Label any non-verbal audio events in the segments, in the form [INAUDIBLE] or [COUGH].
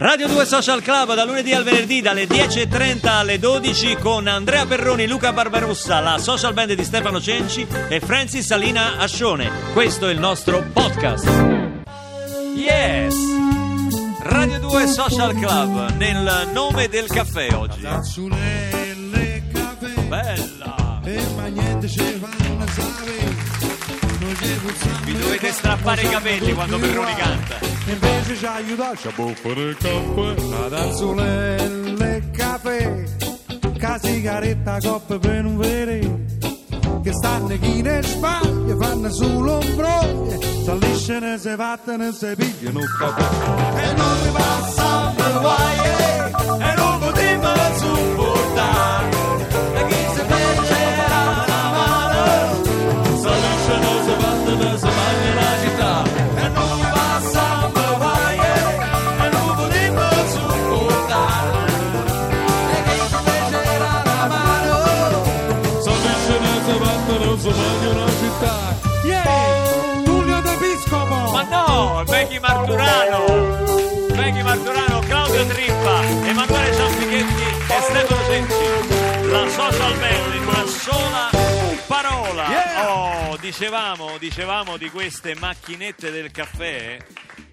Radio 2 Social Club da lunedì al venerdì dalle 10.30 alle 12 con Andrea Perroni, Luca Barbarossa, la social band di Stefano Cenci e Francis Salina Ascione. Questo è il nostro podcast. Yes! Radio 2 Social Club nel nome del caffè oggi. Bella! Vi dovete strappare i capelli quando Perroni canta. Invece ci aiuta ci può fare il caffè Cazzulelle caffè Ca sigaretta coppa per non vedere che stanno chi ne Spagna fanno solo un broglio s'allisciano, si vattano, si pigliano un caffè e non ripassano guai e Becky Marturano, Claudio Trippa, Emanuele Ciampichetti e Stefano Cenci. La social band in una sola parola. Oh, dicevamo, dicevamo di queste macchinette del caffè.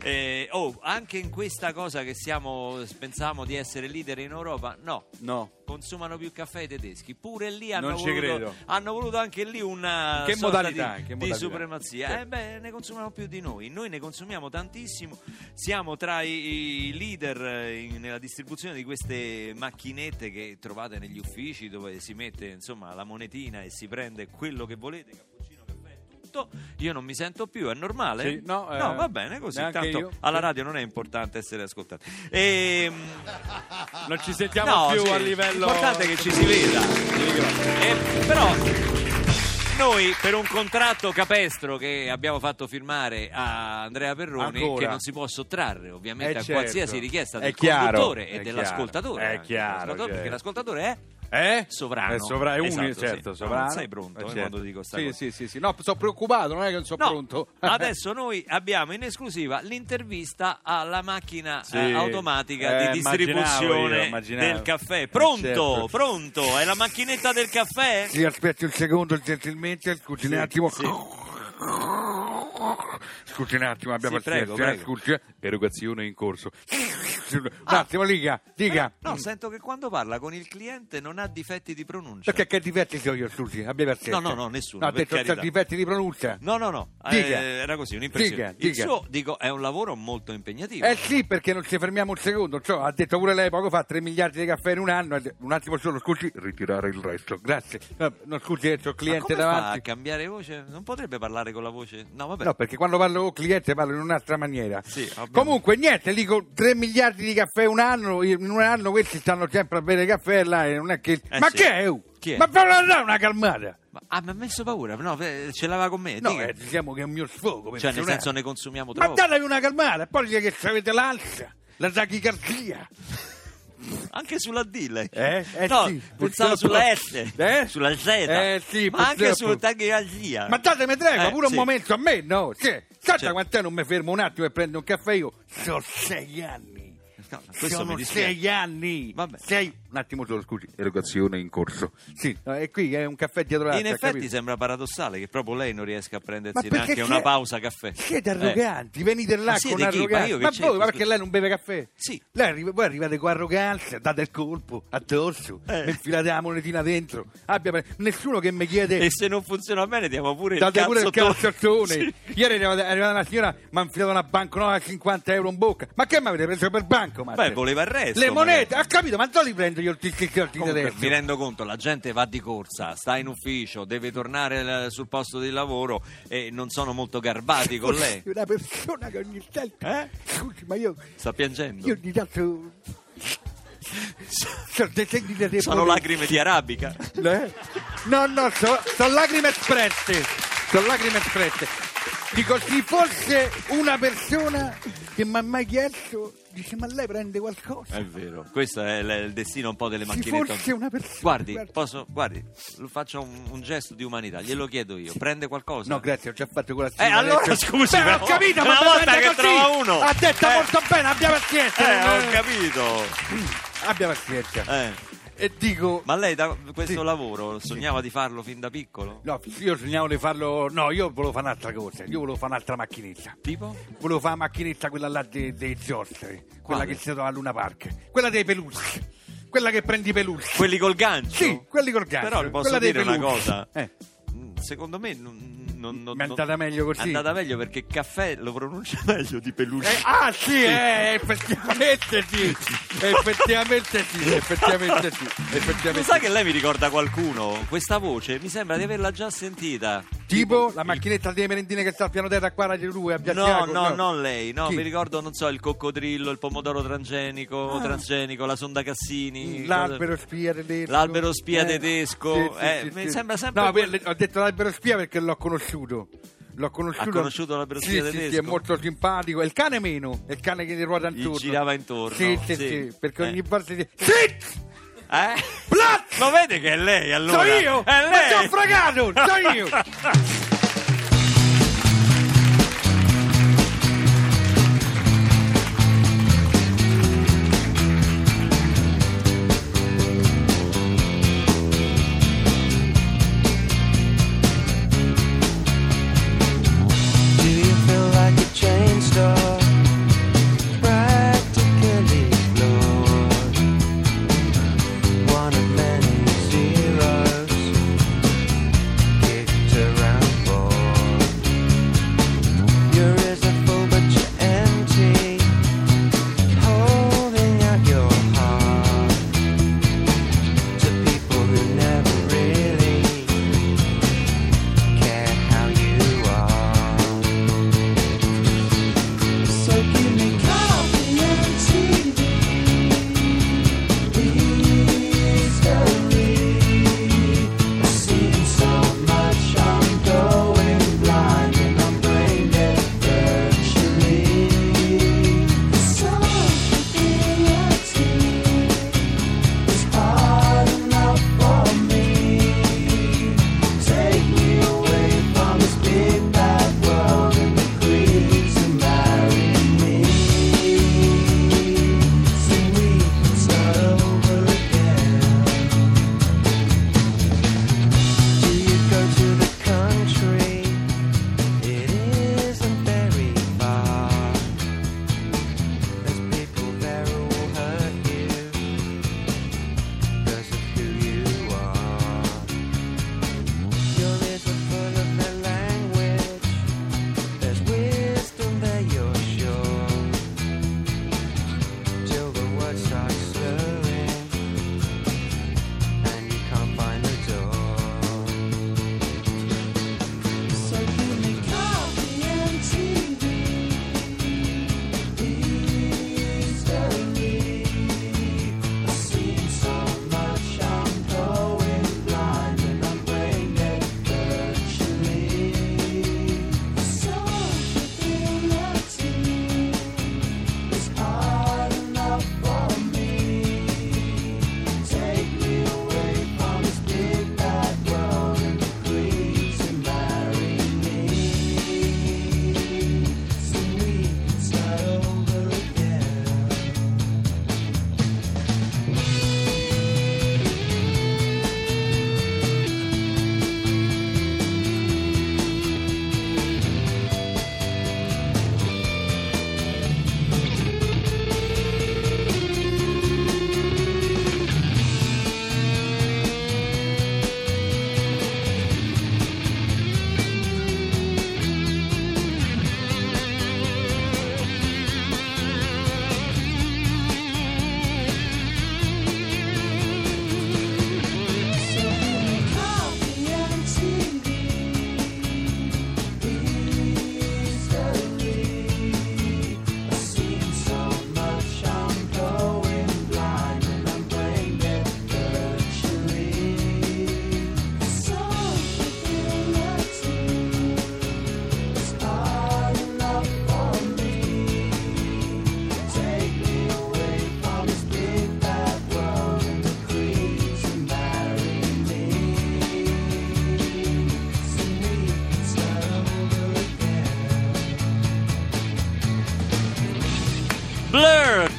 Eh, oh, anche in questa cosa che siamo, pensavamo di essere leader in Europa, no, No. consumano più caffè i tedeschi. Pure lì hanno, Non ci voluto, credo. hanno voluto anche lì una Che sorta modalità, di, che di modalità. supremazia. Sì. Eh beh, ne consumiamo più di noi. Noi ne consumiamo tantissimo. Siamo tra i, i leader eh, in- nella distribuzione di queste macchinette che trovate negli uffici dove si mette insomma la monetina e si prende quello che volete. Tutto. Io non mi sento più, è normale? Sì, no, eh, va bene così. Tanto io. alla radio non è importante essere ascoltati. Ehm, Non ci sentiamo no, più sì, a livello. L'importante è che ci si veda. Eh, però noi per un contratto capestro che abbiamo fatto firmare a Andrea Perroni, Ancora. che non si può sottrarre ovviamente Eh, a certo. qualsiasi richiesta È del chiaro, conduttore e è dell'ascoltatore. chiaro, è chiaro, dell'ascoltatore, certo. Perché l'ascoltatore è Eh? sovrano. È sovrano, è Esatto, unico, sì. certo, No, sovrano. non sei pronto Eh, eh, certo. quando dico sta sì, cosa. sì, sì, sì. No, sono preoccupato, non è che sono No, pronto. [LAUGHS] adesso noi abbiamo in esclusiva l'intervista alla macchina Sì. eh, automatica Eh, di immaginavo distribuzione io, immaginavo. del caffè. Eh, Pronto, certo. pronto, è la macchinetta del caffè? Sì, aspetti un secondo, gentilmente, scusi un attimo. sì. Scusi un attimo, abbiamo Sì, prego, eh, prego. scusi. eh. Erogazione in corso. Un attimo, dica, dica. No, sento che quando parla con il cliente non ha difetti di pronuncia. Perché che difetti ho io, scusi? Abbia pazienza. No, no, no, nessuno, No, ha detto carità. difetti di pronuncia. No, no, no, Dica. eh, era così, un'impressione. Dica, Il dica. suo, dico, è un lavoro molto impegnativo. Eh sì, perché non ci fermiamo un secondo. Cioè, ha detto pure lei poco fa 3 miliardi di caffè in un anno. Un attimo solo, scusi, ritirare il resto. Grazie. No, no, scusi, eh, c'ho il Ma cliente come fa a davanti. cambiare voce? Non potrebbe parlare con la voce? No, vabbè. No, perché quando parlo con il cliente parlo in un'altra maniera. Sì, Comunque, niente, dico 3 miliardi di caffè un anno, in un anno questi stanno sempre a bere caffè là e non è che... Eh ma sì. che è? Chi è? Ma fallo andare una calmata! Ma, ah, mi ha messo paura? No, ce l'aveva con me. No, dica. eh, diciamo che è un mio sfogo. cioè, nel senso ne consumiamo Ma troppo. datevi una calmata, e poi dite che avete l'ansia, la tachicardia. Anche sulla D lei. Eh? Eh no, sì, pensavo sulla S, Eh? sulla Z, Eh sì, ma anche sulla tachicardia. Ma datemi tregua, Eh, pure sì. un momento a me, no? Sì. Sai Cioè- quant'è non mi fermo un attimo e prendo un caffè io? Sono sei anni. No, Sono mi sei anni. Vabbè. Sei. Un attimo solo, scusi. Erogazione in corso. Sì, no, e qui è un caffè dietro l'altro. In effetti capito? sembra paradossale che proprio lei non riesca a prendersi Ma neanche una pausa caffè. Siete Eh. arroganti, venite là Ma con? Ma arroganza. Ma c'entro, voi, ma perché lei non beve caffè? Sì. Lei arriva- voi arrivate con arroganza, date il colpo addosso, Eh. infilate la monetina dentro. Abbia pre- nessuno che mi chiede. E se non funziona bene diamo pure Date il pure il cazzottone. [LAUGHS] Sì. Ieri è arrivata, è una signora, mi ha infilato una banconota a 50 euro in bocca. Ma che mi avete preso per banco? Beh, voleva il resto. Le monete, magari. ha capito? Ma dove li prendo io tutti i soldi Comunque, adesso? mi rendo conto, la gente va di corsa, sta in ufficio, deve tornare sul posto di lavoro e non sono molto garbati con lei. Una persona che ogni tanto. Eh? Scusi, ma io. Sta piangendo. Io ogni tanto. Sono. Sono lacrime di arabica. Eh? No, no, sono lacrime espresse. Sono lacrime espresse. Dico, se fosse una persona che mi ha mai chiesto, dice ma lei prende qualcosa? È vero, questo è l- il destino un po' delle Se macchinette. fosse una persona, Guardi, guarda. posso, guardi, faccio un, un gesto di umanità, glielo chiedo io. Prende qualcosa? No, grazie, ho già fatto colazione. Eh, allora, adesso- scusi, Beh, però, ho capito, una ma mi volta che così. trova uno. Ha detto Eh. molto bene, abbia pazienza. Eh, ho capito. Abbia pazienza. Eh, E dico, Ma lei da questo Sì. lavoro sognava di farlo fin da piccolo? no, io sognavo di farlo, no, io volevo fare un'altra cosa, io volevo fare un'altra macchinetta. Tipo? Volevo fare la macchinetta quella là dei, dei giostri, quella Quale? che si trova a Luna Park, quella dei peluche, quella che prendi i peluche. Quelli col gancio? Sì, quelli col gancio. Però posso quella dire una cosa. Eh. Mm, Secondo me non, non- non- è andata meglio così. È andata meglio perché caffè lo pronuncia [LAUGHS] meglio di peluche. Eh, ah sì, eh, effettivamente sì, effettivamente sì, effettivamente sì, Lo effettivamente sa sì. che lei mi ricorda qualcuno? Questa voce mi sembra di averla già sentita. Tipo la macchinetta delle merendine che sta al piano terra qua Radio 2 a No, Piazziago? no, non lei, no, Chi? mi ricordo, non so, il coccodrillo, il pomodoro transgenico, Ah. transgenico, la sonda Cassini. L'albero spia tedesco. L'albero spia Eh, tedesco, sì, sì, eh, sì, mi sì. sembra sempre No, quel- ho detto l'albero spia perché l'ho conosciuto. L'ho conosciuto. Ha conosciuto l'albero sì, spia sì, Sì, tedesco? è molto simpatico. E il cane meno, è il cane che gli ruota Gli intorno. girava intorno, Sì, sì, sì. sì, perché Eh. ogni volta si dice Sit! Eh? Platz! Lo vede che è lei allora? So io! È lei! ti ho fregato! So io! [LAUGHS]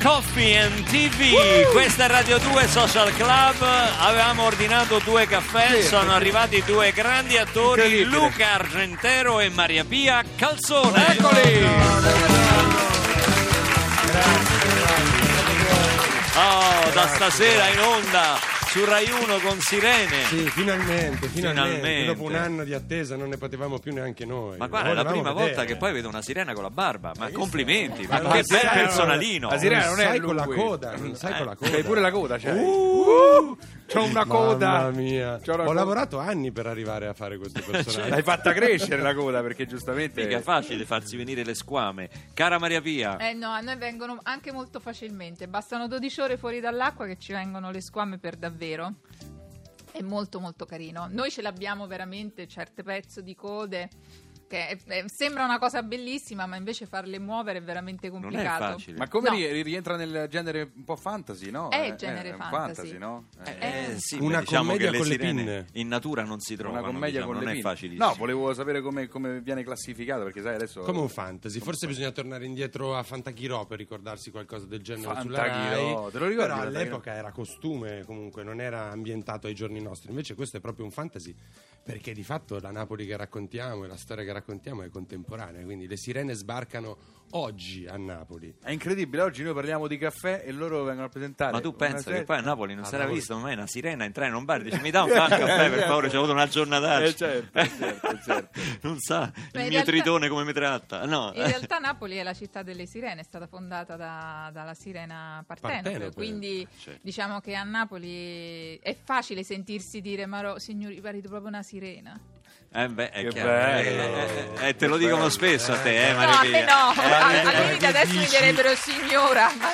ESPN TV, questa è Radio 2 Social Club. Avevamo ordinato due caffè, sono arrivati due grandi attori. Luca Argentero e Maria Pia Calzone. Eccoli! Oh, da stasera in onda su Rai 1 con Sirene. Sì, finalmente, finalmente, Finalmente. Dopo un anno di attesa non ne potevamo più neanche noi. Ma guarda, è la prima vedere. volta che poi vedo una sirena con la barba. Ma Hai complimenti, ma Ma che bel no, personalino. la sirena non è sai lui. con la coda, non sai Eh, con la coda. C'hai pure la coda, c'hai. Uh, c'ho una coda. Mamma mia. Ho coda. lavorato anni per arrivare a fare questo [LAUGHS] personaggio. L'hai fatta crescere la coda perché giustamente. Mica è facile farsi venire le squame. Cara Maria Pia, Eh no, a noi vengono anche molto facilmente. Bastano 12 ore fuori dall'acqua che ci vengono le squame per davvero. È molto molto carino. Noi ce l'abbiamo veramente certe pezzi di code che eh, eh, sembra una cosa bellissima, ma invece farle muovere è veramente non è complicato. facile. Ma come No. ri- rientra nel genere un po' fantasy, no? È Eh, genere un fantasy. no? Eh, Eh, sì, Una diciamo commedia che le con le sirene pinne. in natura non si trovano. una commedia diciamo, con non le è pinne. facilissimo. No, volevo sapere come, come viene classificato perché sai adesso Come un fantasy, forse bisogna tornare indietro a Fantachirò per ricordarsi qualcosa del genere sulla Fantachirò, Rai. te lo ricordi Però Fantachirò? all'epoca era costume, comunque non era ambientato ai giorni nostri. Invece questo è proprio un fantasy perché di fatto la Napoli che raccontiamo e la storia che raccontiamo è contemporanea, quindi le sirene sbarcano oggi a Napoli. È incredibile, oggi noi parliamo di caffè e loro vengono a presentare. Ma tu pensa che poi a Napoli non no. visto mai una sirena entrare in un bar e dice mi dà un [LAUGHS] caffè per favore, c'è avuto una giornata. Eh, certo, [LAUGHS] certo, certo. non sa Ma il mio realtà- tritone come mi tratta. No. In realtà Napoli è la città delle sirene, è stata fondata da- dalla sirena Partenope, Partenope, quindi certo. diciamo che a Napoli è facile sentirsi dire ma signori, parete proprio una sirena. Eh beh, è Che chiaro. bello. Eh, eh, eh, te lo dicono spesso a te, eh, No, Maria a me no, Eh, a- eh, al limite che adesso mi direbbero signora, ma,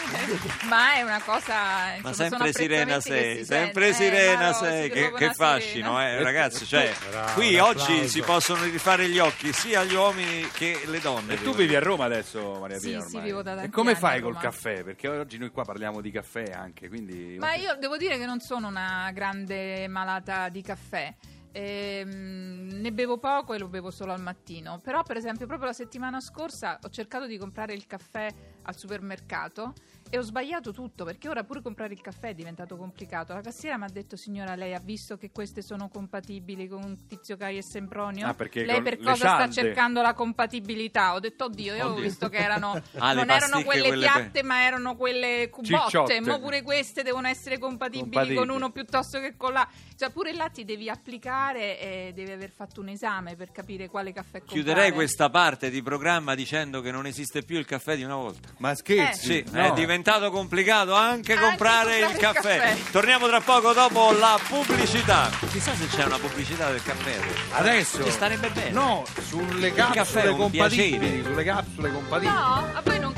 ma è una cosa... Ma insomma, sempre sono sirena sei, si sempre. Eh, sirena sei, che, che fascino, sirena. eh, ragazzi. Cioè, [LAUGHS] qui oggi si possono rifare gli occhi sia agli uomini che le donne. E tu vivi a Roma adesso, Maria Sì, Pia? sì, ormai? vivo da E come fai col caffè? Perché oggi noi qua parliamo di caffè anche, quindi... Ma io devo dire che non sono una grande malata di caffè. Ehm, ne bevo poco e lo bevo solo al mattino. Però, per esempio, proprio la settimana scorsa ho cercato di comprare il caffè al supermercato e ho sbagliato tutto perché ora pure comprare il caffè è diventato complicato. La cassiera mi ha detto: Signora, lei ha visto che queste sono compatibili con Tizio Caio e Sempronio? Ah, perché lei per cosa sta cercando la compatibilità? Ho detto: Oddio, io ho Oddio. visto che erano [LAUGHS] Ah, non erano quelle, quelle piatte, ma erano quelle cubotte. Cicciotte. Ma pure queste devono essere compatibili, Compatibili. con uno piuttosto che con l'altro. Cioè, pure là ti devi applicare e devi aver fatto un esame per capire quale caffè comprare. Chiuderei questa parte di programma dicendo che non esiste più il caffè di una volta. Ma scherzi? Sì, No. è diventato complicato anche, Anche comprare, il, comprare il caffè. caffè. Torniamo tra poco dopo la pubblicità. Chissà se c'è una pubblicità del caffè. Adesso? Ci starebbe bene. No, sulle capsule compatibili. Sulle capsule compatibili. No, a voi non